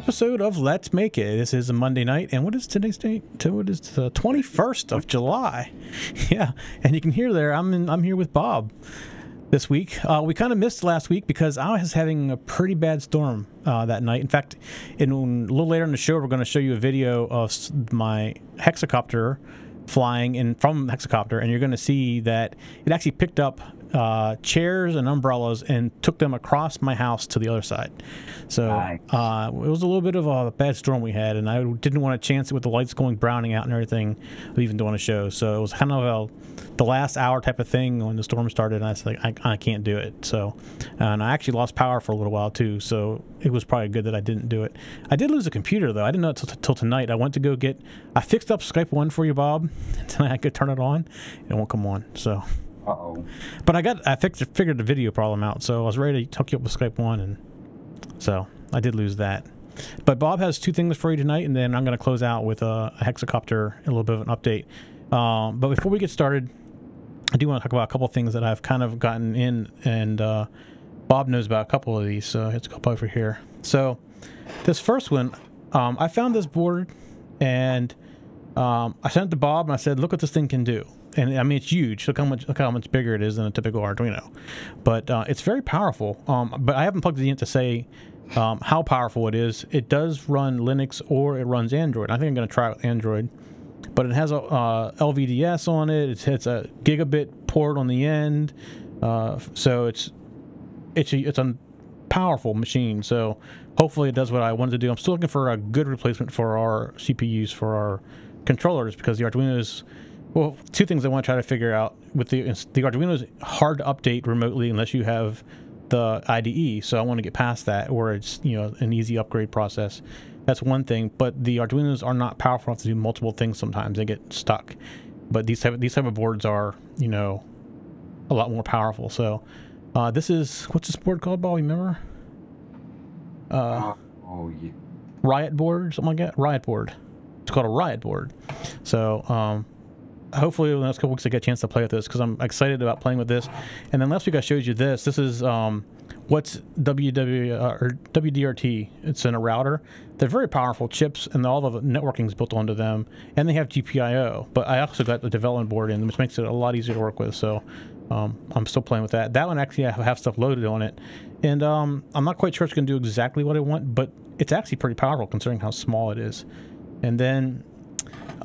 episode of Let's Make It. This is a Monday night, and what is today's date? What is the twenty first of July? Yeah, and you can hear there. I'm in, I'm here with Bob this week. Uh, we kind of missed last week because I was having a pretty bad storm uh, that night. In fact, in, a little later in the show, we're going to show you a video of my hexacopter flying in from hexacopter, and you're going to see that it actually picked up uh, chairs and umbrellas and took them across my house to the other side. So Nice. uh, it was a little bit of a bad storm we had, and I didn't want to chance it with the lights going browning out and everything of even doing a show. So it was kind of a, the last hour type of thing when the storm started, and I was like, I, I can't do it. So, and I actually lost power for a little while too. So it was probably good that I didn't do it. I did lose a computer though. I didn't know it till tonight. I went to go get. I fixed up Skype One for you, Bob. Tonight I could turn it on. It won't come on. So. Uh oh. But I got I fixed figured the video problem out, so I was ready to hook you up with Skype One, and so I did lose that. But Bob has two things for you tonight, and then I'm going to close out with a, a hexacopter, a little bit of an update. Um, but before we get started, I do want to talk about a couple things that I've kind of gotten in, and uh, Bob knows about a couple of these, so it's a couple over here. So this first one, um, I found this board, and um, I sent it to Bob, and I said, "Look what this thing can do." And I mean, it's huge. Look how much look how much bigger it is than a typical Arduino, but uh, it's very powerful. Um, but I haven't plugged it in to say um, how powerful it is. It does run Linux or it runs Android. I think I'm going to try it with Android, but it has a uh, LVDS on it. It has a gigabit port on the end, uh, so it's it's a, it's a powerful machine. So hopefully it does what I wanted to do. I'm still looking for a good replacement for our CPUs for our controllers because the Arduino's well, two things I want to try to figure out with the the Arduino is hard to update remotely unless you have the IDE. So I want to get past that, where it's you know an easy upgrade process. That's one thing, but the Arduinos are not powerful enough to do multiple things. Sometimes they get stuck. But these type of, these type of boards are you know a lot more powerful. So uh, this is what's this board called, Bob? Remember? Uh, Oh, you, riot board something like that riot board it's called a riot board so um hopefully in the next couple weeks i get a chance to play with this because i'm excited about playing with this. And then last week i showed you this. This is um what's ww uh, or wdrt it's in a router. They're very powerful chips and all the networking is built onto them. And they have gpio but i also got the development board in which makes it a lot easier to work with. So um, I'm still playing with that. That one actually I have stuff loaded on it, and um, I'm not quite sure it's going to do exactly what I want, but it's actually pretty powerful considering how small it is. And then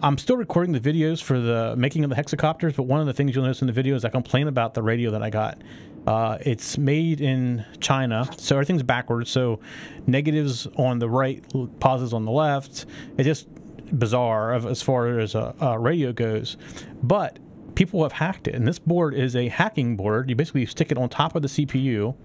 I'm still recording the videos for the making of the hexacopters, but one of the things you'll notice in the video is I complain about the radio that I got. Uh, it's made in China, so everything's backwards. So negatives on the right, positives on the left. It's just bizarre as far as a, a radio goes. But people have hacked it, and this board is a hacking board. You basically stick it on top of the CPU,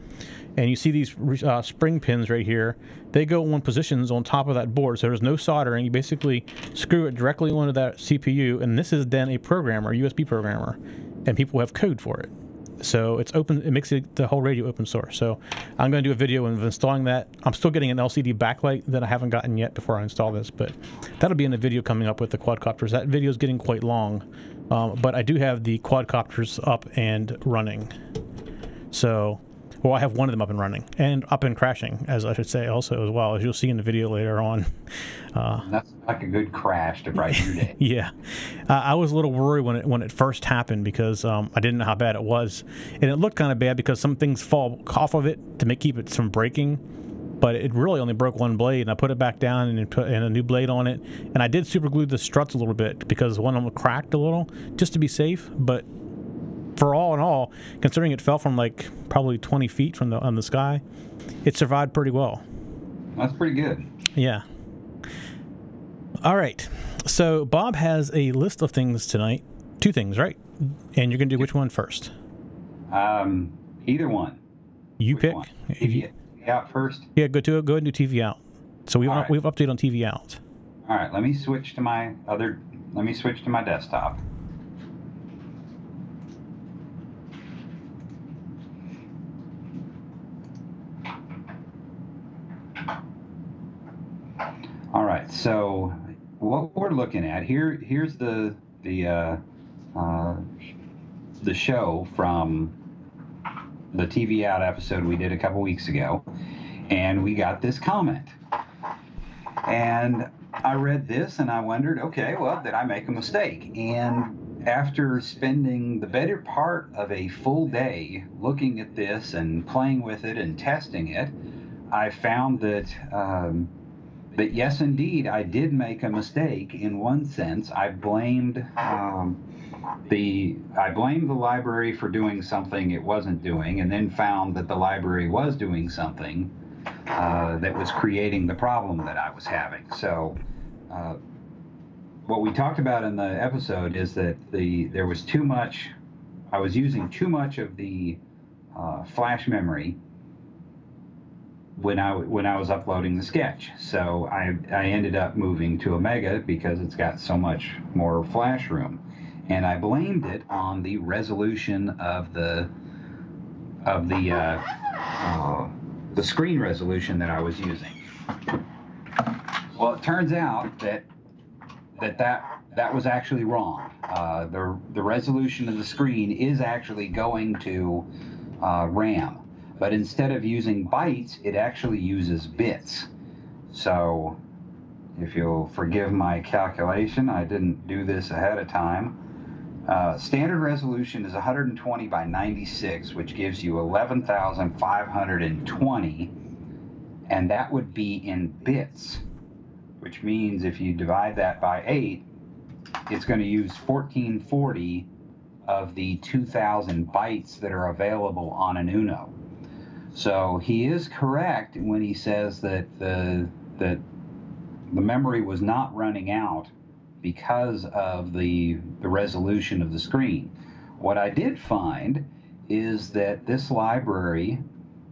and you see these uh, spring pins right here. They go on positions on top of that board, so there's no soldering. You basically screw it directly onto that CPU, and this is then a programmer, USB programmer, and people have code for it. So it's open. It makes it, the whole radio open source. So I'm going to do a video of installing that. I'm still getting an LCD backlight that I haven't gotten yet before I install this, but that'll be in the video coming up with the quadcopters. That video is getting quite long, um, but I do have the quadcopters up and running. So, well, I have one of them up and running and up and crashing, as I should say, also as well as you'll see in the video later on. Uh, that's like a good crash to brighten your day. yeah, uh, I was a little worried when it when it first happened because um, I didn't know how bad it was, and it looked kind of bad because some things fall off of it to make keep it from breaking. But it really only broke one blade, and I put it back down and put and a new blade on it. And I did super glue the struts a little bit because one of them cracked a little, just to be safe. But for all in all, considering it fell from like probably 20 feet from the on the sky, it survived pretty well. That's pretty good. Yeah. All right. So Bob has a list of things tonight. Two things, right? And you're gonna do which one first? Um, either one. You Which pick. one? If you- TV out first. yeah, go to go ahead and do TV out. So we have right. we have update on TV out. All right. Let me switch to my other. Let me switch to my desktop. All right. So what we're looking at here, here's the the uh, uh, the show from the TV out episode we did a couple weeks ago, and we got this comment. And I read this and I wondered, okay, well, did I make a mistake? And after spending the better part of a full day looking at this and playing with it and testing it, I found that um, that yes, indeed, I did make a mistake in one sense. I blamed um, the I blamed the library for doing something it wasn't doing, and then found that the library was doing something uh, that was creating the problem that I was having. So. Uh, what we talked about in the episode is that the there was too much I was using too much of the uh, flash memory when I when I was uploading the sketch. So I I ended up moving to a Mega because it's got so much more flash room, and I blamed it on the resolution of the of the uh, uh, the screen resolution that I was using. Well, it turns out that that that that was actually wrong. Uh, the the resolution of the screen is actually going to uh, RAM but instead of using bytes, it actually uses bits. So if you'll forgive my calculation, I didn't do this ahead of time. Uh, standard resolution is 120 by 96, which gives you 11,520, and that would be in bits, which means if you divide that by 8, it's going to use 1440 of the 2,000 bytes that are available on an Uno. So he is correct when he says that the that the memory was not running out because of the the resolution of the screen. What I did find is that this library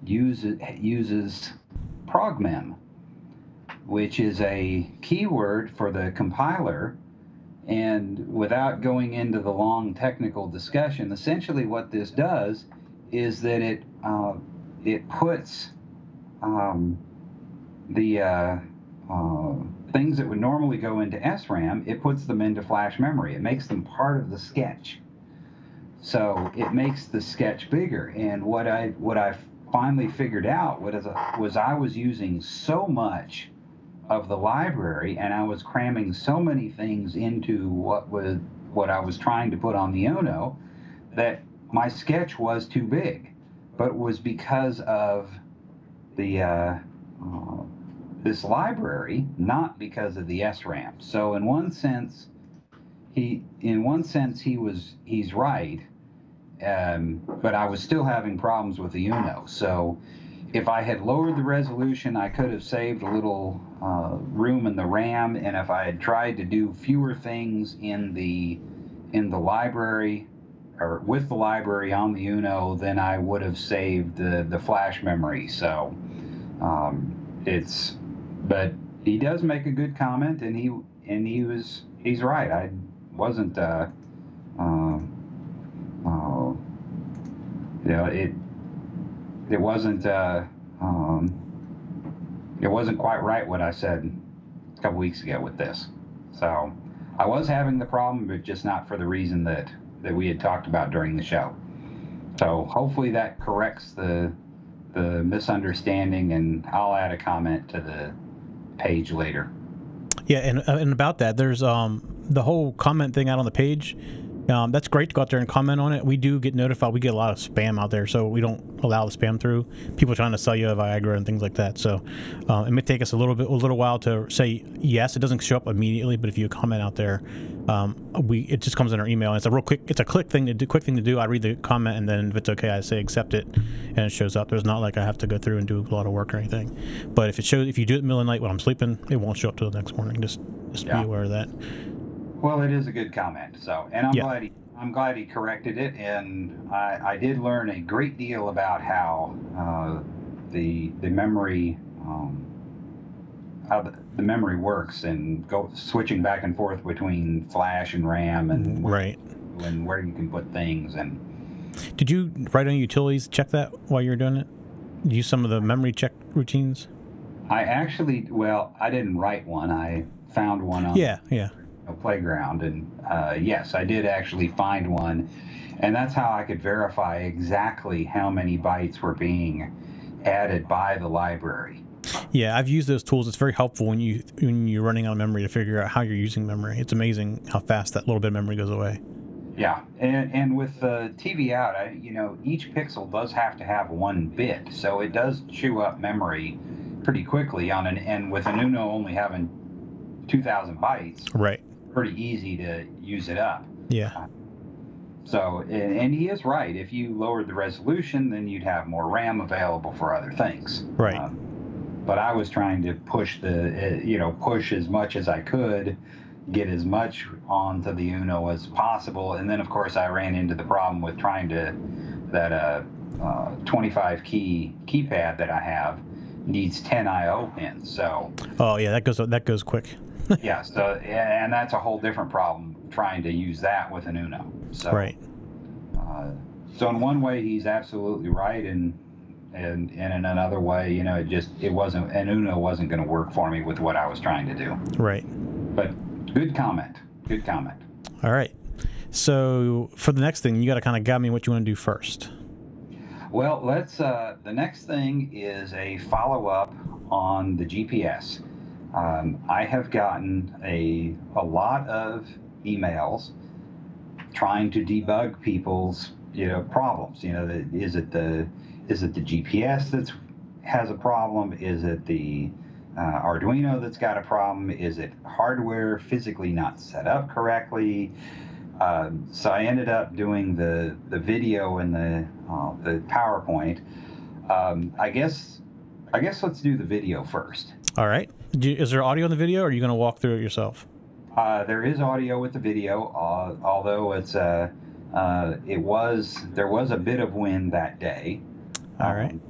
uses uses progmem, which is a keyword for the compiler. And without going into the long technical discussion, essentially what this does is that it uh, it puts um, the uh, uh, things that would normally go into SRAM, it puts them into flash memory. It makes them part of the sketch. So it makes the sketch bigger. And what I what I finally figured out was, was I was using so much of the library and I was cramming so many things into what was what I was trying to put on the Uno that my sketch was too big but was because of the uh, uh, this library, not because of the SRAM. So in one sense, he in one sense he was he's right, um, but I was still having problems with the Uno. So if I had lowered the resolution, I could have saved a little uh, room in the RAM, and if I had tried to do fewer things in the in the library, or with the library on the Uno, then I would have saved the, the flash memory. So um, it's, but he does make a good comment, and he and he was he's right. I wasn't, uh, uh, uh, you know, it it wasn't uh, um, it wasn't quite right what I said a couple weeks ago with this. So I was having the problem, but just not for the reason that that we had talked about during the show. So hopefully that corrects the the misunderstanding, and I'll add a comment to the page later. Yeah, and uh, and about that, there's um the whole comment thing out on the page. Um, that's great to go out there and comment on it. We do get notified. We get a lot of spam out there, so we don't allow the spam through. People trying to sell you a Viagra and things like that. So uh, it may take us a little bit, a little while to say yes. It doesn't show up immediately, but if you comment out there, um, we it just comes in our email. And it's a real quick, it's a click thing to do, quick thing to do. I read the comment, and then if it's okay, I say accept it, and it shows up. There's not like I have to go through and do a lot of work or anything. But if it shows, if you do it in the middle of the night when I'm sleeping, it won't show up till the next morning. Just just yeah. be aware of that. Well, it is a good comment. So, and I'm yeah. glad he, I'm glad he corrected it, and I, I did learn a great deal about how uh, the the memory um, how the, the, memory works and go switching back and forth between flash and RAM and right and where you can put things and. Did you write on utilities check that while you were doing it? Use some of the memory check routines. I actually, well, I didn't write one. I found one on. Yeah, yeah playground. And uh, yes, I did actually find one. And that's how I could verify exactly how many bytes were being added by the library. Yeah, I've used those tools. It's very helpful when you when you're running out of memory to figure out how you're using memory. It's amazing how fast that little bit of memory goes away. Yeah, and, and with the TV out, I, you know, each pixel does have to have one bit, so it does chew up memory pretty quickly on an and with an Uno only having 2,000 bytes, Right. Pretty easy to use it up. Yeah. So, and, and he is right. If you lowered the resolution, then you'd have more RAM available for other things. Right. Um, but I was trying to push the, uh, you know, push as much as I could, get as much onto the Uno as possible, and then of course I ran into the problem with trying to that uh, uh, 25 key keypad that I have needs 10 I/O pins. So Oh yeah, that goes that goes quick. yeah, so and that's a whole different problem trying to use that with an Uno. So Right. uh, so in one way, he's absolutely right, and and and in another way, you know, it just it wasn't an Uno wasn't going to work for me with what I was trying to do. Right. But good comment. Good comment. All right. So for the next thing, you got to kind of guide me what you want to do first. Well, let's. Uh, the next thing is a follow up on the GPS. Um, I have gotten a a lot of emails trying to debug people's you know problems. You know, the, is it the is it the GPS that's has a problem? Is it the uh, Arduino that's got a problem? Is it hardware physically not set up correctly? Um, so I ended up doing the the video and the uh, the PowerPoint. Um, I guess I guess let's do the video first. All right. You, is there audio in the video, or are you going to walk through it yourself? Uh, there is audio with the video, uh, although it's uh, uh, it was there was a bit of wind that day. All right. Um,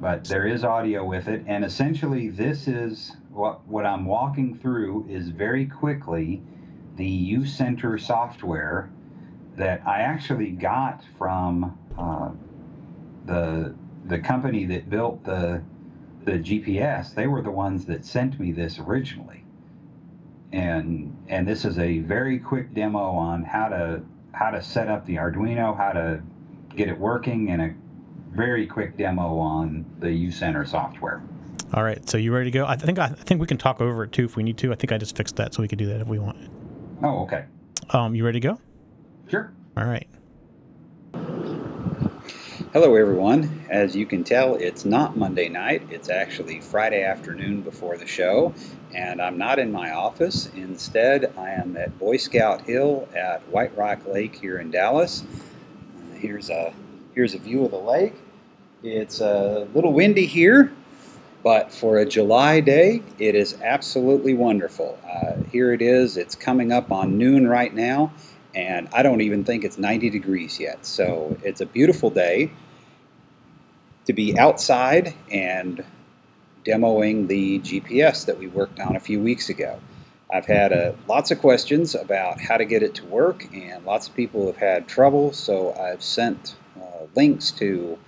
but there is audio with it, and essentially this is what what I'm walking through is very quickly the UCenter software that I actually got from uh, the the company that built the the GPS. They were the ones that sent me this originally, and and this is a very quick demo on how to how to set up the Arduino, how to get it working, and a very quick demo on the UCenter software. All right. So you ready to go? I think I, I think we can talk over it too if we need to. I think I just fixed that, so we could do that if we want. Oh, okay, Um, you ready to go? sure. All right. Hello, everyone. As you can tell, it's not Monday night. It's actually Friday afternoon before the show, and I'm not in my office. Instead, I am at Boy Scout Hill at White Rock Lake here in Dallas. Uh, here's a here's a view of the lake. It's a little windy here, but for a July day, it is absolutely wonderful. Uh, here it is. It's coming up on noon right now, and I don't even think it's 90 degrees yet. So it's a beautiful day to be outside and demoing the GPS that we worked on a few weeks ago. I've had uh, lots of questions about how to get it to work, and lots of people have had trouble, so I've sent uh, links to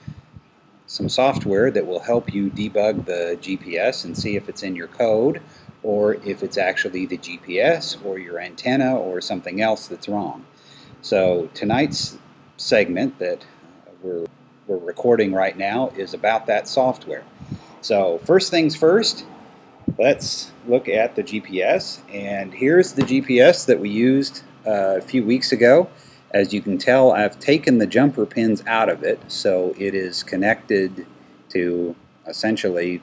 some software that will help you debug the GPS and see if it's in your code or if it's actually the GPS or your antenna or something else that's wrong. So tonight's segment that we're, we're recording right now is about that software. So first things first, let's look at the GPS. And here's the GPS that we used uh, a few weeks ago. As you can tell, I've taken the jumper pins out of it, so it is connected to essentially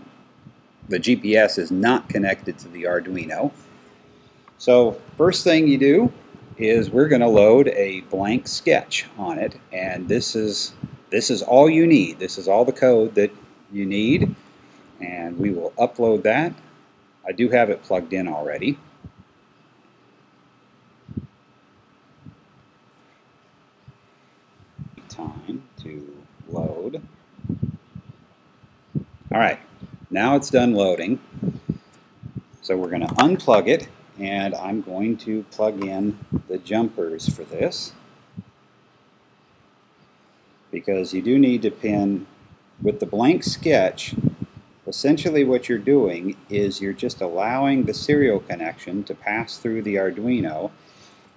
the GPS is not connected to the Arduino. So first thing you do is we're going to load a blank sketch on it, and this is this is all you need. This is all the code that you need, and we will upload that. I do have it plugged in already. Time to load. All right, now it's done loading. So we're going to unplug it, and I'm going to plug in the jumpers for this. Because you do need to pin, with the blank sketch, essentially what you're doing is you're just allowing the serial connection to pass through the Arduino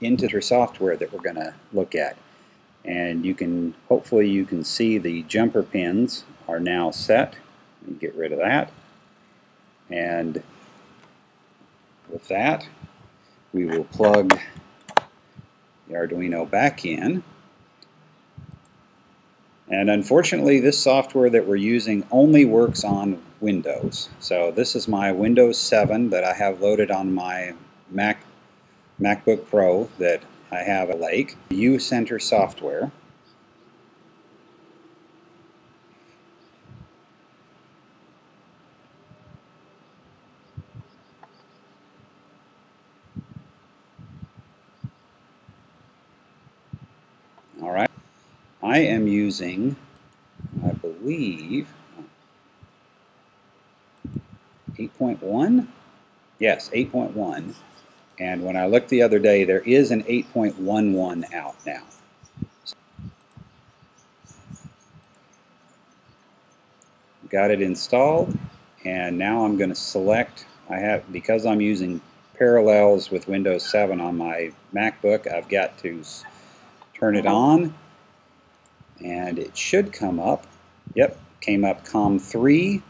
into your software that we're going to look at. And you can, hopefully you can see the jumper pins are now set. Me get rid of that. And with that, we will plug the Arduino back in. And unfortunately, this software that we're using only works on Windows. So this is my Windows 7 that I have loaded on my Mac MacBook Pro that I have a Lake. U Center software. All right. I am using, I believe, 8.1? Yes, 8.1. And when I looked the other day, there is an 8.11 out now. Got it installed, and now I'm going to select, I have, because I'm using Parallels with Windows 7 on my MacBook, I've got to turn it uh-huh. on, and it should come up. Yep, came up COM3,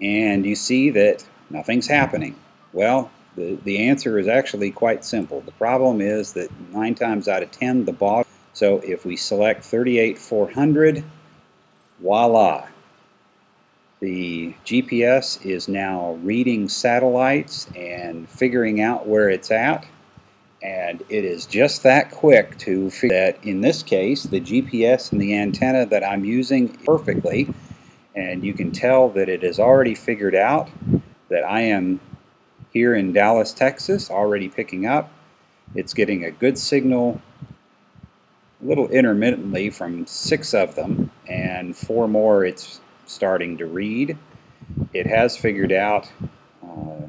and you see that nothing's happening. Well, the, the answer is actually quite simple. The problem is that 9 times out of 10 the baud, so if we select 38400, voila. The GPS is now reading satellites and figuring out where it's at. And it is just that quick to figure that in this case, the GPS and the antenna that I'm using perfectly. And you can tell that it has already figured out that I am here in Dallas, Texas, already picking up. It's getting a good signal, a little intermittently from six of them, and four more it's starting to read. It has figured out uh,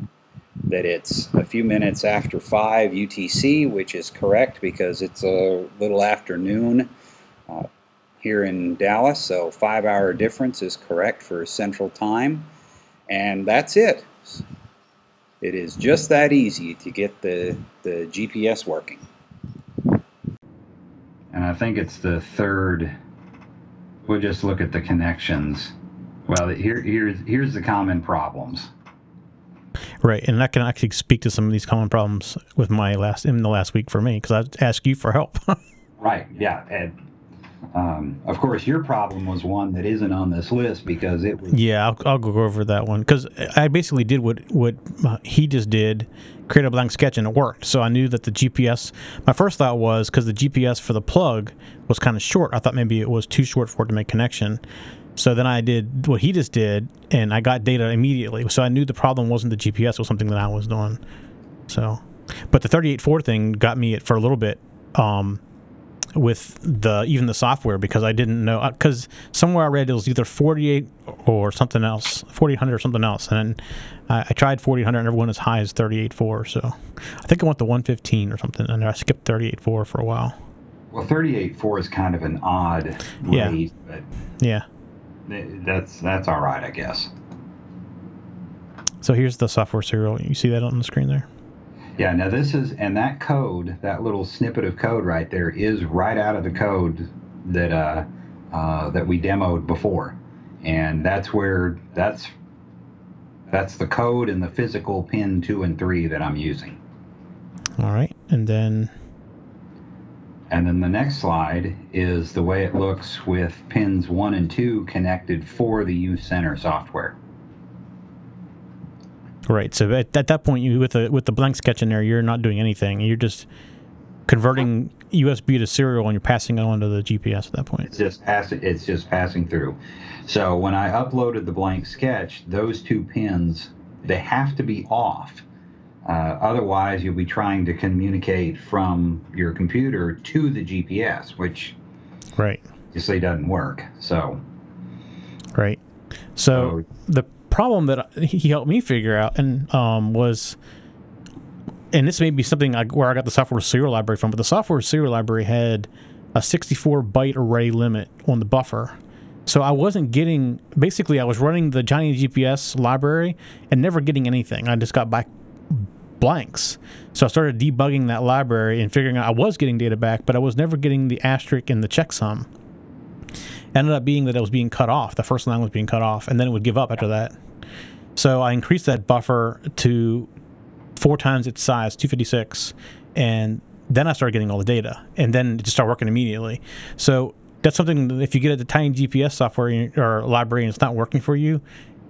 that it's a few minutes after 5 UTC, which is correct because it's a little afternoon uh, here in Dallas, so five hour difference is correct for Central Time. And that's it. It is just that easy to get the, the GPS working. And I think it's the third. We'll just look at the connections. Well, here, here's here's the common problems. Right, and I can actually speak to some of these common problems with my last in the last week for me because I asked you for help. right. Yeah. And um, of course, your problem was one that isn't on this list because it was. Yeah, I'll, I'll go over that one because I basically did what what uh, he just did, create a blank sketch and it worked. So I knew that the GPS. My first thought was because the GPS for the plug was kind of short. I thought maybe it was too short for it to make connection. So then I did what he just did, and I got data immediately. So I knew the problem wasn't the GPS; was something that I was doing. So, but the 38.4 thing got me it for a little bit. Um, with the even the software because I didn't know because uh, somewhere I read it was either 48 or something else 4800 or something else and I, I tried 4800 and everyone as high as 38.4 so I think I went to 115 or something and I skipped 38.4 for a while well 38.4 is kind of an odd yeah. rate but yeah that's that's all right I guess. So here's the software serial. You see that on the screen there? Yeah, now this is, and that code, that little snippet of code right there is right out of the code that uh, uh, that we demoed before, and that's where that's that's the code and the physical pin two and three that I'm using. All right, and then and then the next slide is the way it looks with pins one and two connected for the U Center software. Right. So at, at that point, you with the with the blank sketch in there, you're not doing anything. You're just converting USB to serial, and you're passing it on to the GPS at that point. It's just passing. It's just passing through. So when I uploaded the blank sketch, those two pins they have to be off. Uh, otherwise, you'll be trying to communicate from your computer to the GPS, which right obviously doesn't work. So right. So, so the problem that he helped me figure out and um, was and this may be something I, where I got the software serial library from, but the software serial library had a 64 byte array limit on the buffer. So I wasn't getting basically I was running the tiny GPS library and never getting anything. I just got back blanks. So I started debugging that library and figuring out I was getting data back, but I was never getting the asterisk and the checksum ended up being that it was being cut off. The first line was being cut off, and then it would give up after that. So I increased that buffer to four times its size, 256, and then I started getting all the data, and then it just started working immediately. So that's something that if you get at the tiny GPS software or library and it's not working for you,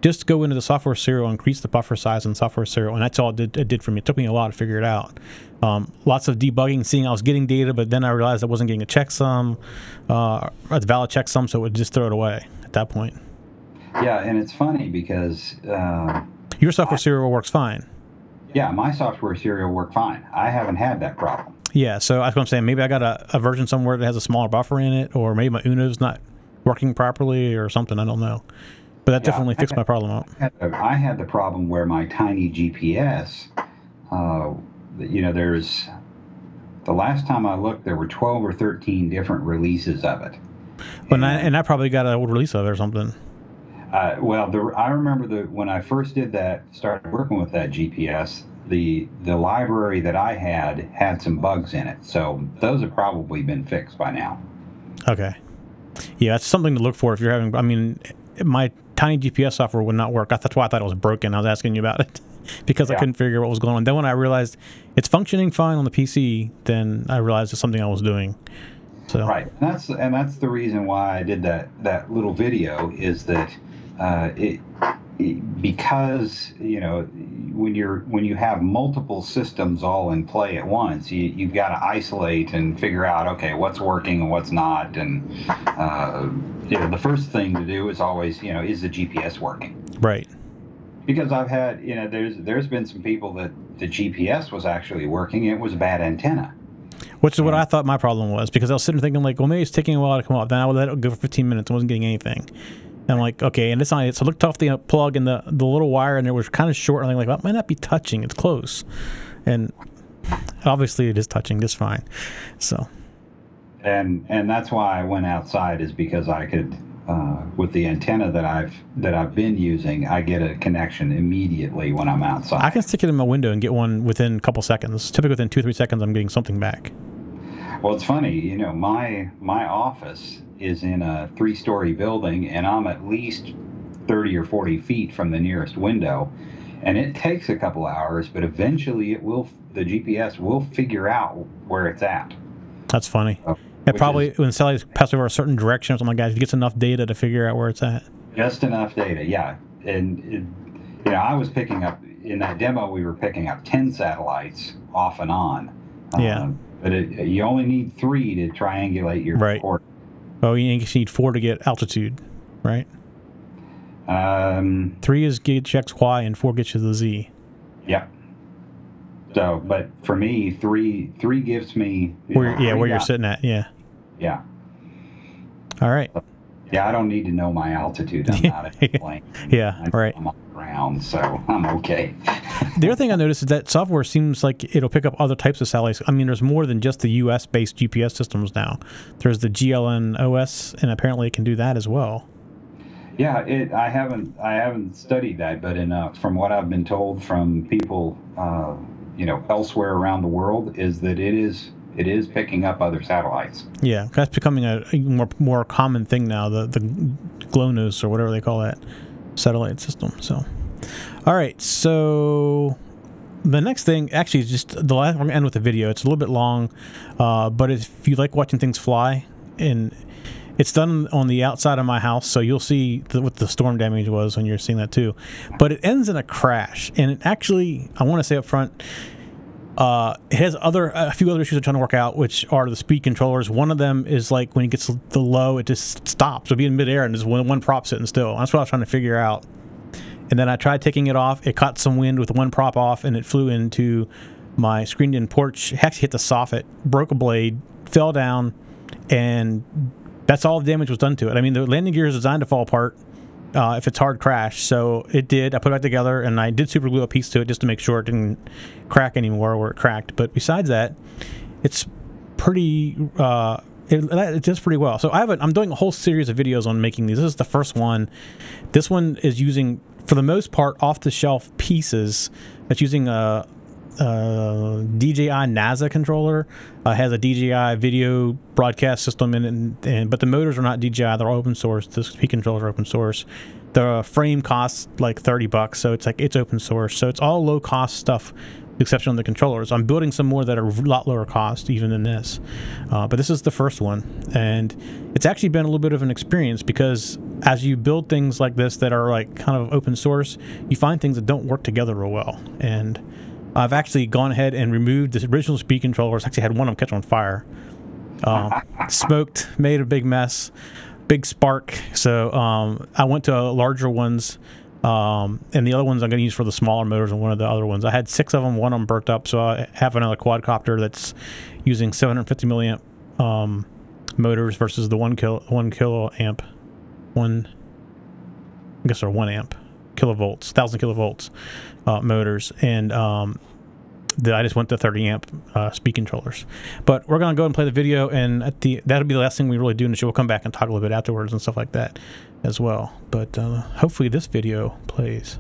just go into the software serial, increase the buffer size in software serial, and that's all it did, it did for me. It took me a while to figure it out. Um, lots of debugging, seeing I was getting data, but then I realized I wasn't getting a checksum, uh, a valid checksum, so it would just throw it away at that point. Yeah, and it's funny because uh, your software serial works fine. Yeah, my software serial worked fine. I haven't had that problem. Yeah, so that's what I'm saying. Maybe I got a, a version somewhere that has a smaller buffer in it, or maybe my Uno's not working properly or something. I don't know. But that yeah, definitely fixed had, my problem out. I had, I had, the problem where my tiny GPS, uh, you know, there's the last time I looked, there were 12 or 13 different releases of it. But and, I, and I probably got an old release of it or something. Uh, well, the, I remember the when I first did that, started working with that GPS. The the library that I had had some bugs in it, so those have probably been fixed by now. Okay, yeah, that's something to look for if you're having. I mean, my tiny GPS software would not work. That's why I thought it was broken. I was asking you about it because yeah. I couldn't figure out what was going on. Then when I realized it's functioning fine on the PC, then I realized it's something I was doing. So right, and that's and that's the reason why I did that that little video is that uh, it, it, because you know when you're when you have multiple systems all in play at once, you, you've got to isolate and figure out okay what's working and what's not, and uh, you know the first thing to do is always you know is the GPS working? Right. Because I've had you know there's there's been some people that the GPS was actually working, it was a bad antenna. Which is what I thought my problem was because I was sitting thinking like, well, maybe it's taking a while to come up. Then I would let it go for 15 minutes and wasn't getting anything. And I'm like, okay, and it's on it. So I looked off the plug and the, the little wire, and it was kind of short. And I'm like, well, it might not be touching. It's close. And obviously it is touching just fine. So. And and that's why I went outside is because I could, uh, with the antenna that I've that I've been using, I get a connection immediately when I'm outside. I can stick it in my window and get one within a couple seconds. Typically within two three seconds, I'm getting something back. Well, it's funny, you know, my my office is in a three story building, and I'm at least 30 or 40 feet from the nearest window. And it takes a couple hours, but eventually it will. The GPS will figure out where it's at. That's funny. Uh, it probably is, when Sally's passed over a certain direction or something like that, it gets enough data to figure out where it's at. Just enough data, yeah. And it, you know, I was picking up in that demo. We were picking up 10 satellites off and on. Yeah. Um, but it, you only need three to triangulate your right. Oh, you need four to get altitude, right? Um, Three is gets X, Y, and four gets you the Z. Yeah. So, but for me, three three gives me where, know, yeah where you're sitting at, yeah. Yeah. All right. Yeah, I don't need to know my altitude. I'm not a plane. yeah, I'm, right. I'm ground, so I'm okay. the other thing I noticed is that software seems like it'll pick up other types of satellites. I mean, there's more than just the U.S. based GPS systems now. There's the GLONASS, and apparently it can do that as well. Yeah, it. I haven't. I haven't studied that, but in uh, from what I've been told from people, uh, you know, elsewhere around the world, is that it is it is picking up other satellites. Yeah, that's becoming a, more more common thing now. The the GLONASS or whatever they call that satellite system. So, all right, so the next thing actually is just the last. We're gonna end with a video. It's a little bit long, uh, but if you like watching things fly, and it's done on the outside of my house, so you'll see the, what the storm damage was when you're seeing that too. But it ends in a crash, and it actually, I want to say up front, uh, it has other a few other issues I'm trying to work out, which are the speed controllers. One of them is like when it gets the low, it just stops. It'll be in midair and just one, one prop sitting still. That's what I was trying to figure out. And then I tried taking it off. It caught some wind with one prop off, and it flew into my screened-in porch. It actually hit the soffit, broke a blade, fell down, and that's all the damage was done to it. I mean, the landing gear is designed to fall apart uh, if it's hard crash. So it did. I put it back together and I did super glue a piece to it just to make sure it didn't crack anymore where it cracked. But besides that, it's pretty. Uh, it, it does pretty well. So I have a, I'm doing a whole series of videos on making these. This is the first one. This one is using, for the most part, off the shelf pieces. It's using a, uh, DJI NAZA controller. Uh, has a DJI video broadcast system in it, and, and, but the motors are not DJI; they're open source. The speed controllers are open source. the frame costs like 30 bucks, so it's like it's open source. So it's all low cost stuff, exception of the controllers. I'm building some more that are a lot lower cost even than this. Uh, but this is the first one. And it's actually been a little bit of an experience because as you build things like this that are like kind of open source, you find things that don't work together real well. And I've actually gone ahead and removed the original speed controllers. Actually, had one of them catch on fire. Um, smoked, made a big mess big spark. So um, I went to larger ones, um, and the other ones I'm going to use for the smaller motors. And one of the other ones, I had six of them. One of them burnt up, so I have another quadcopter that's using 750 milliamp um, motors versus the one kilo one kilo amp, one I guess they're one amp kilovolts, thousand kilovolts uh, motors, and um, the, I just went to 30 amp uh, speed controllers. But we're gonna go and play the video, and at the that'll be the last thing we really do in the show. We'll come back and talk a little bit afterwards and stuff like that as well. But uh, hopefully this video plays.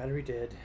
Battery dead.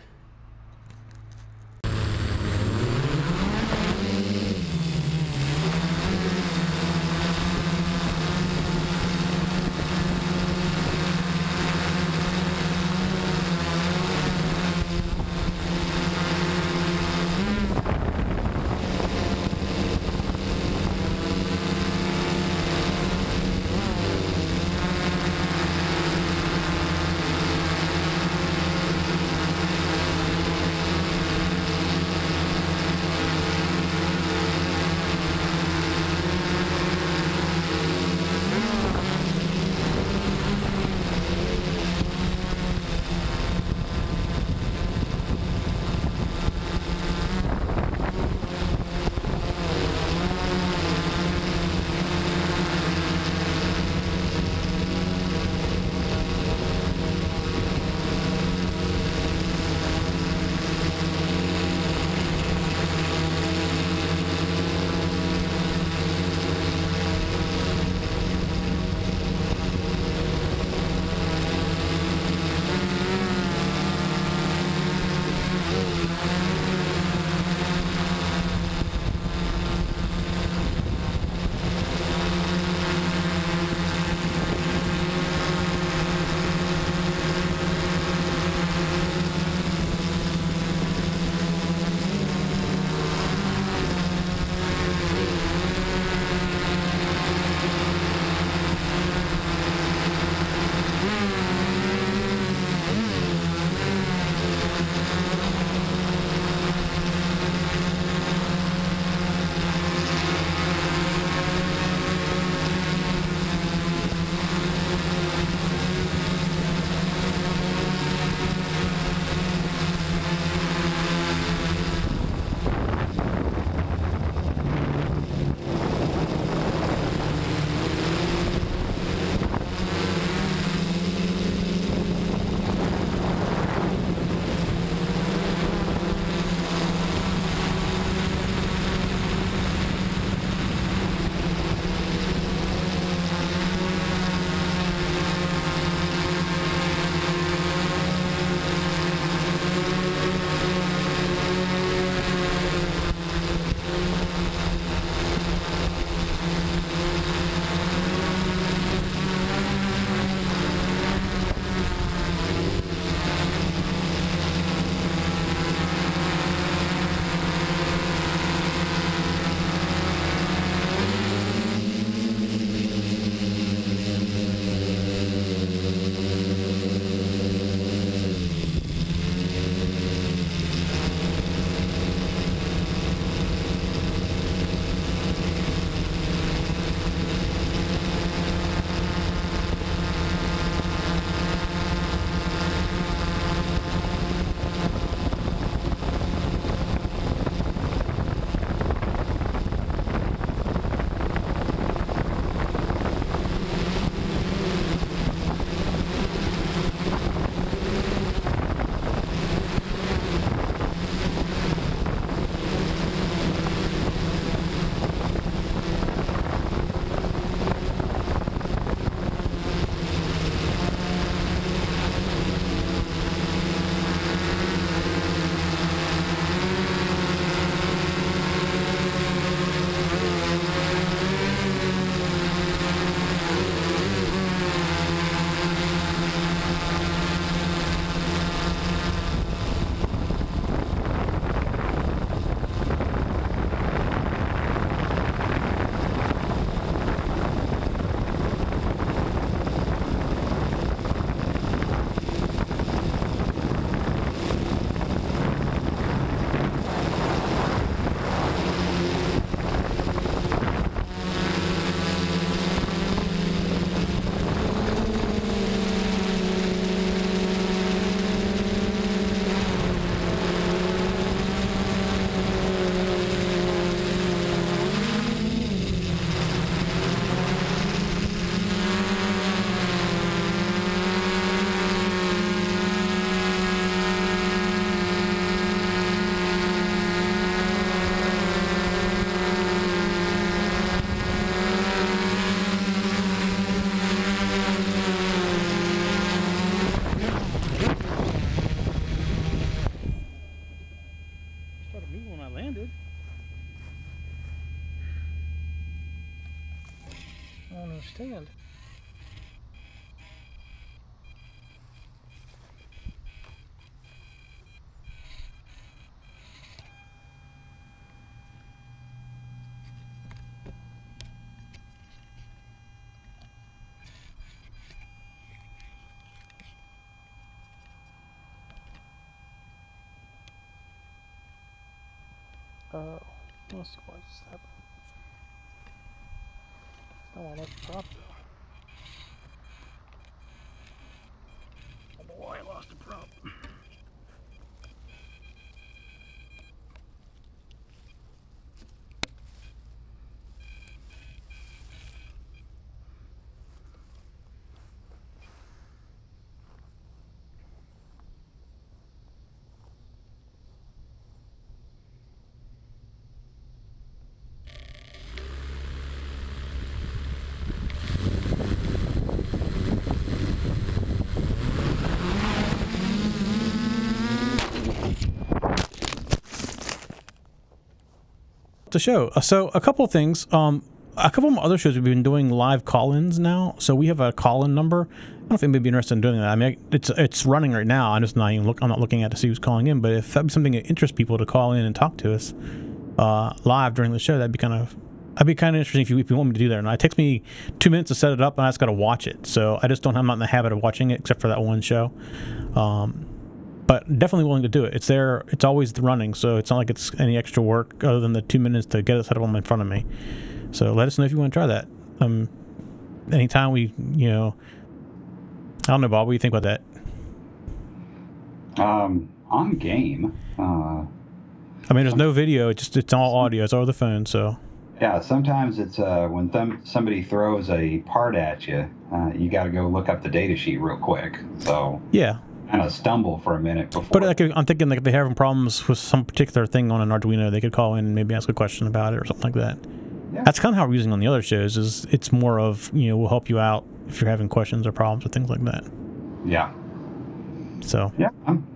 Uh, let's see what just happened. No, I left the prop. Don't know why I lost the prop. The show. Uh, So a couple of things. Um, a couple of other shows we've been doing live call-ins now. So we have a call-in number. I don't know if anybody would be interested in doing that. I mean, it's it's running right now. I'm just not even look. I'm not looking at to see who's calling in. But if that'd be something that interests people to call in and talk to us uh, live during the show, that'd be kind of. That'd be kind of interesting if you, if you want me to do that. And it takes me two minutes to set it up, and I just got to watch it. So I just don't. I'm not in the habit of watching it, except for that one show. Um, but definitely willing to do it. It's there. It's always running, so it's not like it's any extra work other than the two minutes to get it set up in front of me. So let us know if you want to try that. Um, anytime we, you know, I don't know, Bob. What do you think about that? Um, on game. Uh, I mean, there's no video. It's just it's all audio. It's over the phone. So yeah, sometimes it's uh, when them, somebody throws a part at you, uh, you got to go look up the data sheet real quick. So yeah. Kind of stumble for a minute before. But like, I'm thinking like if they're having problems with some particular thing on an Arduino, they could call in and maybe ask a question about it or something like that. Yeah. That's kind of how we're using on the other shows. Is it's more of you know we'll help you out if you're having questions or problems or things like that. yeah, So yeah. I'm,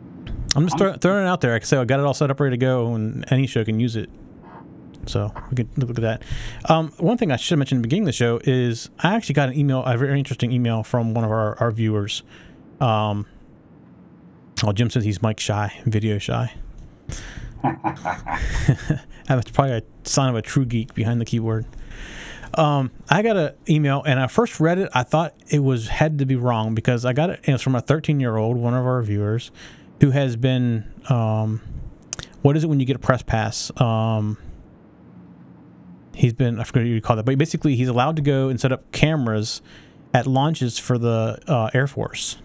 I'm just throw, throwing it out there. Like I say, I got it all set up ready to go, and any show can use it. So we can look at that. Um, one thing I should have mentioned at the beginning of the show is I actually got an email, a very interesting email from one of our, our viewers. Um, oh, Jim says he's Mike shy, video shy. That's probably a sign of a true geek behind the keyboard. Um, I got an email, and I first read it. I thought it was had to be wrong because I got it. It was from a 13 year old, one of our viewers, who has been. Um, what is it when you get a press pass? Um, he's been. I forget what you call that, but basically, he's allowed to go and set up cameras at launches for the uh, Air Force.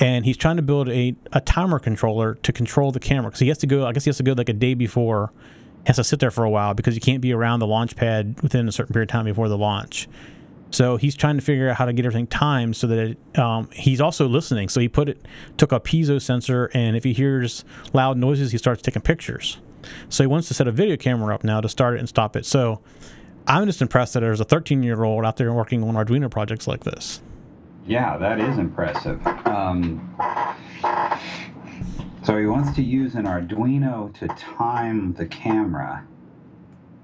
And he's trying to build a, a timer controller to control the camera because he has to go. I guess he has to go like a day before has to sit there for a while because you can't be around the launch pad within a certain period of time before the launch. So he's trying to figure out how to get everything timed so that it, um, he's also listening. So he put it, took a piezo sensor, and if he hears loud noises, he starts taking pictures. So he wants to set a video camera up now to start it and stop it. So I'm just impressed that there's a 13 year old out there working on Arduino projects like this. Yeah, that is impressive. Um, so he wants to use an Arduino to time the camera.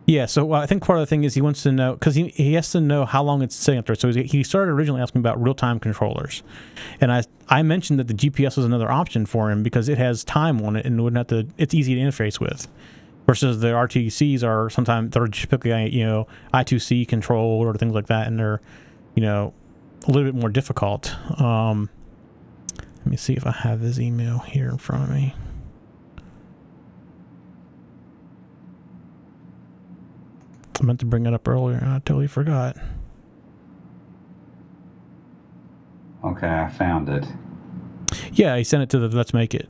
Yeah, so I think part of the thing is he wants to know because he, he has to know how long it's sitting up there. So he he started originally asking about real time controllers, and I I mentioned that the GPS was another option for him because it has time on it and wouldn't have to. It's easy to interface with, versus the RTCs are sometimes they're typically you know I2C controlled or things like that, and they're you know a little bit more difficult. Um, let me see if I have his email here in front of me. I meant to bring it up earlier I totally forgot. Okay, I found it. Yeah, he sent it to the Let's Make It.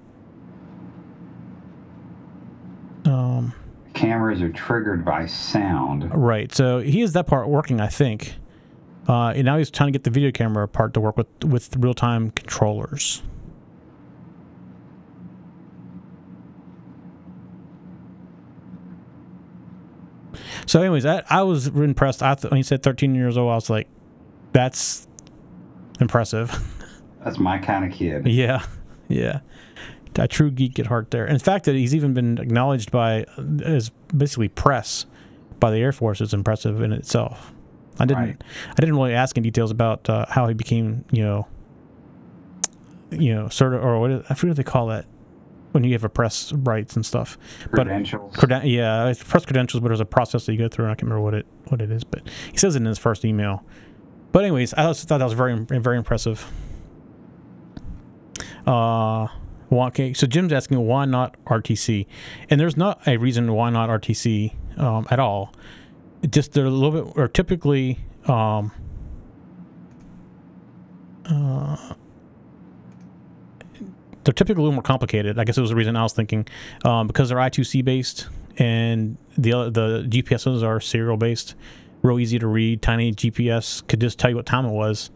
Um, Cameras are triggered by sound. right. So he has that part working, I think. Uh, and now he's trying to get the video camera part to work with with real time controllers. So, anyways, I, I was impressed. I th- when he said 13 years old, I was like, "That's impressive." That's my kind of kid. Yeah, yeah. a true geek at heart there. In fact, that he's even been acknowledged by as basically press by the Air Force is impressive in itself. I didn't Right. I didn't really ask in details about uh, how he became you know you know sort of or what is, I forget what they call that when you have a press rights and stuff. But Credentials. creden- yeah, it's press credentials, but there's a process that you go through, and I can't remember what it what it is. But he says it in his first email. But anyways, I thought that was very very impressive. Uh, okay, so Jim's asking why not RTC, and there's not a reason why not RTC um, at all. Just they're a little bit, or typically, um, uh, they're typically a little more complicated. I guess it was the reason I was thinking um, because they're I2C based and the other- the GPSs are serial based. Real easy to read. Tiny GPS could just tell you what time it was.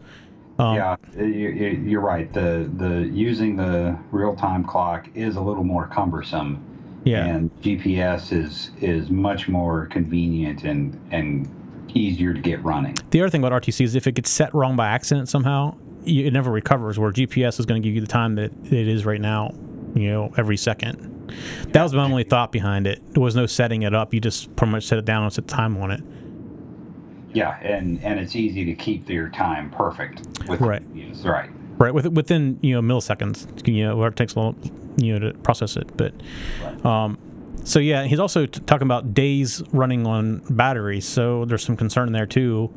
Um, yeah, you, you- you're right. The the using the real time clock is a little more cumbersome, yeah. and GPS is is much more convenient and and easier to get running. The other thing about RTC is if it gets set wrong by accident somehow, you, it never recovers. Where GPS is going to give you the time that it is right now, you know, every second. That was my only thought behind it. There was no setting it up. You just pretty much set it down and set time on it. Yeah, and and it's easy to keep your time perfect. With Right. Yes, right. Right, with, within you know milliseconds, you know, where it takes a little, you know, to process it. But, um, so yeah, he's also t- talking about days running on batteries. So there's some concern there too.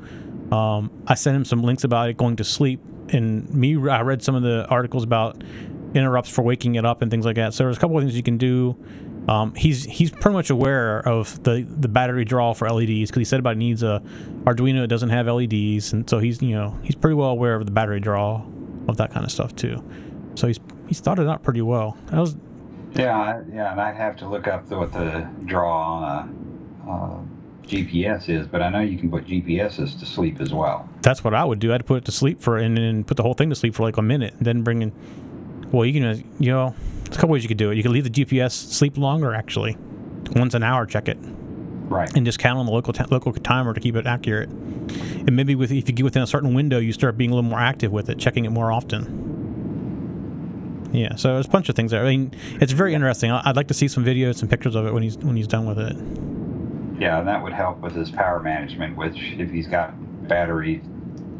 Um, I sent him some links about it going to sleep, and me, I read some of the articles about interrupts for waking it up and things like that. So there's a couple of things you can do. Um, he's he's pretty much aware of the, the battery draw for LEDs because he said about needs a Arduino that doesn't have LEDs, and so he's you know he's pretty well aware of the battery draw of that kind of stuff too. So he's he's started out pretty well. That was Yeah, I- yeah, and I'd have to look up the, what the draw on a uh, GPS is, but I know you can put GPSs to sleep as well. that's what I would do. I'd put it to sleep for and then put the whole thing to sleep for like a minute, and then bring in. Well, you can uh, you know there's a couple ways you could do it. You could leave the GPS sleep longer actually, once an hour check it, Right. and just count on the local t- local timer to keep it accurate. And maybe with if you get within a certain window, you start being a little more active with it, checking it more often. Yeah, so there's a bunch of things there. I mean, it's very interesting. I'd like to see some videos, some pictures of it when he's when he's done with it. Yeah, and that would help with his power management, which if he's got battery,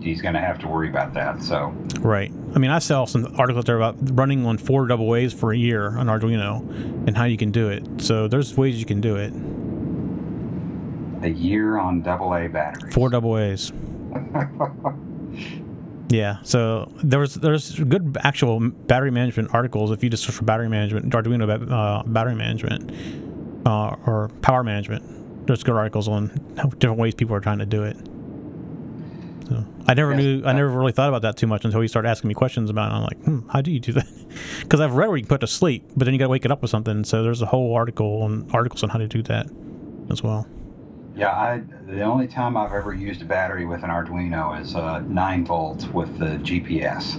he's going to have to worry about that. So, Right. I mean, I saw some articles there about running on four double A's for a year on Arduino and how you can do it. So there's ways you can do it. a year on AA batteries. Four double A's. Yeah. So there was there's good actual battery management articles if you just search for battery management, Arduino uh, battery management, uh, or power management. There's good articles on how different ways people are trying to do it. So I never Yes. knew. I never really thought about that too much until he started asking me questions about it. I'm like, hmm, how do you do that? Because I've read where you can put it to sleep, but then you got to wake it up with something. So there's a whole article on articles on how to do that as well. Yeah, I the only time I've ever used a battery with an Arduino is uh, nine volts with the GPS,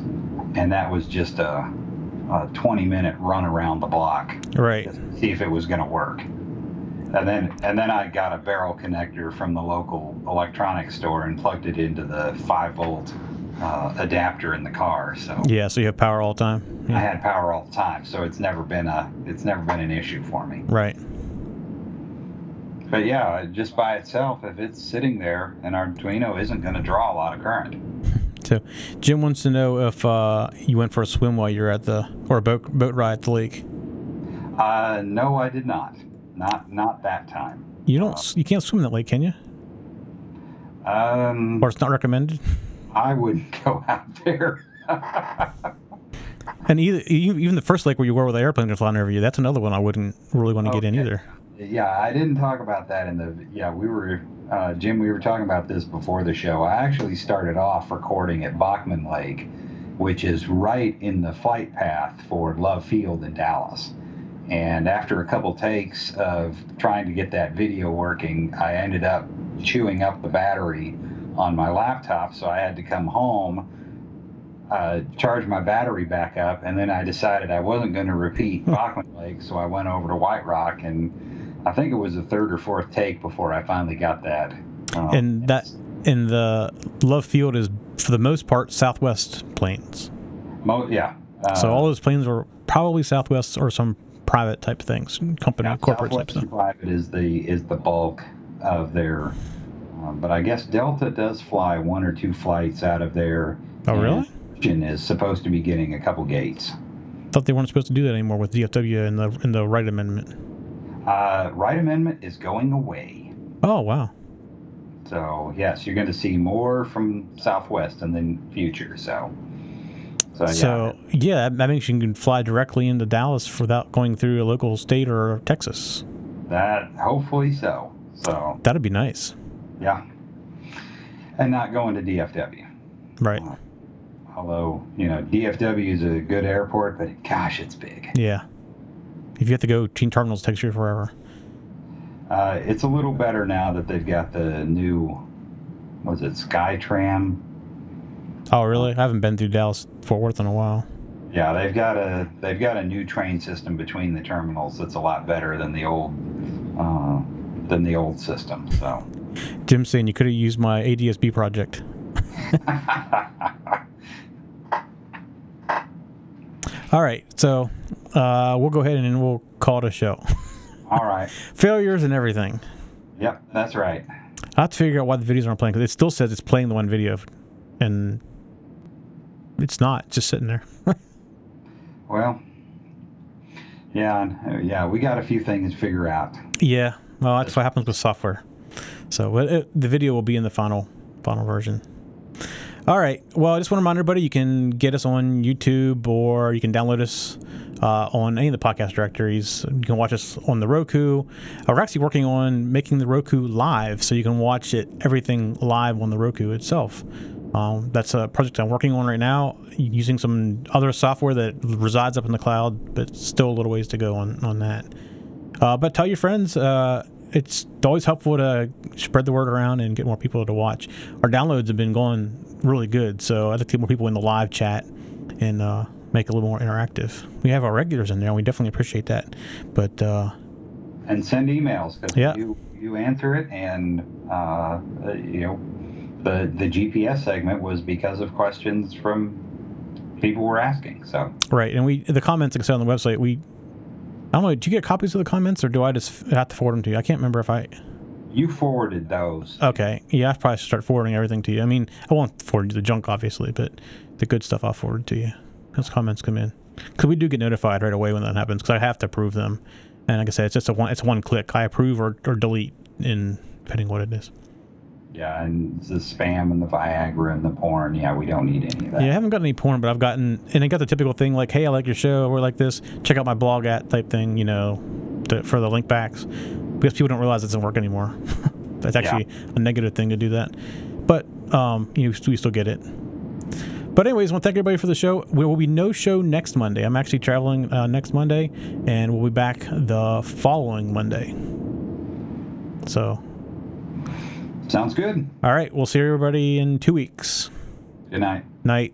and that was just a, a 20 minute run around the block Right. to see if it was going to work. And then and then I got a barrel connector from the local electronics store and plugged it into the five volt uh, adapter in the car. So Yeah. So you have power all the time. I had power all the time. So it's never been a it's never been an issue for me. Right. But yeah, just by itself, if it's sitting there, an Arduino isn't going to draw a lot of current. So Jim wants to know if uh, you went for a swim while you're at the or a boat boat ride at the lake. Uh, no, I did not. Not not that time. You don't. s you can't swim in that lake, can you? Um, Or it's not recommended. I wouldn't go out there. And either even the first lake where you were with the airplane flying over you, that's another one I wouldn't really want to get in either. Yeah, I didn't talk about that in the. Yeah, we were, uh, Jim. We were talking about this before the show. I actually started off recording at Bachman Lake, which is right in the flight path for Love Field in Dallas. And after a couple takes of trying to get that video working, I ended up chewing up the battery on my laptop, so I had to come home, uh, charge my battery back up, and then I decided I wasn't going to repeat Bachman Lake, so I went over to White Rock, and I think it was the third or fourth take before I finally got that. Um, And that in the Love Field is for the most part Southwest planes. Mo- yeah, so Uh, all those planes were probably Southwest or some private type things, company, Yeah, corporate type Southwest stuff. Private is the is the bulk of their, um, but I guess Delta does fly one or two flights out of there. Oh, really? Virgin is supposed to be getting a couple gates. Thought they weren't supposed to do that anymore with DFW and the in the Wright Amendment. Uh, Wright amendment is going away, Oh wow. so yes, you're going to see more from Southwest in the future. So, so yeah, So yeah, that means you can fly directly into Dallas without going through a local state or Texas. that hopefully so. So That'd be nice, yeah, and not going to DFW. right? Although you know DFW is a good airport, but gosh, it's big. Yeah. If you have to go between terminals, it takes you forever. Uh, it's a little better now that they've got the new, was it Skytram? Oh really? I haven't been through Dallas Fort Worth in a while. Yeah, they've got a they've got a new train system between the terminals that's a lot better than the old uh, than the old system. So Jim's saying you could have used my ADSB project. All right, so uh, we'll go ahead and we'll call it a show. all right, Failures and everything. yep, that's right. I have to figure out why the videos aren't playing because it still says it's playing the one video, and it's not. It's just sitting there. Well, yeah, uh, yeah, we got a few things to figure out. yeah, well, that's what happens with software. So but it, the video will be in the final final version. All right. Well, I just want to remind everybody you can get us on YouTube or you can download us uh, on any of the podcast directories. You can watch us on the Roku. Uh, we're actually working on making the Roku live so you can watch it everything live on the Roku itself. Um, that's a project I'm working on right now using some other software that resides up in the cloud, but still a little ways to go on, on that. Uh, but tell your friends. Uh, it's always helpful to spread the word around and get more people to watch. Our downloads have been going really good, so I'd like to get more people in the live chat and uh, make it a little more interactive. We have our regulars in there, and we definitely appreciate that. But uh, and send emails because Yeah. you you answer it and uh, uh, you know the the GPS segment was because of questions from people were asking so right, and we the comments like I said on the website, we I don't know. Do you get copies of the comments, or do I just have to forward them to you? I can't remember if I. you forwarded those Okay, yeah, I probably should start forwarding everything to you. I mean, I won't forward you the junk, obviously, but the good stuff I'll forward to you. Those comments come in because we do get notified right away when that happens because I have to approve them. And like I said, it's just a one. It's one click. I approve or, or delete in depending what it is. yeah and the spam and the Viagra and the porn yeah we don't need any of that Yeah, I haven't gotten any porn, but I've gotten and I got the typical thing like, "Hey, I like your show," or like this. Check out my blog at type thing, you know, to, for the link backs because people don't realize it doesn't work anymore. That's actually a negative thing to do that, but um, you know, we still get it. But anyways, I want to thank everybody for the show. There will be no show next Monday. I'm actually traveling uh, next Monday, and we'll be back the following Monday. So, sounds good all right, we'll see everybody in two weeks. good night Night.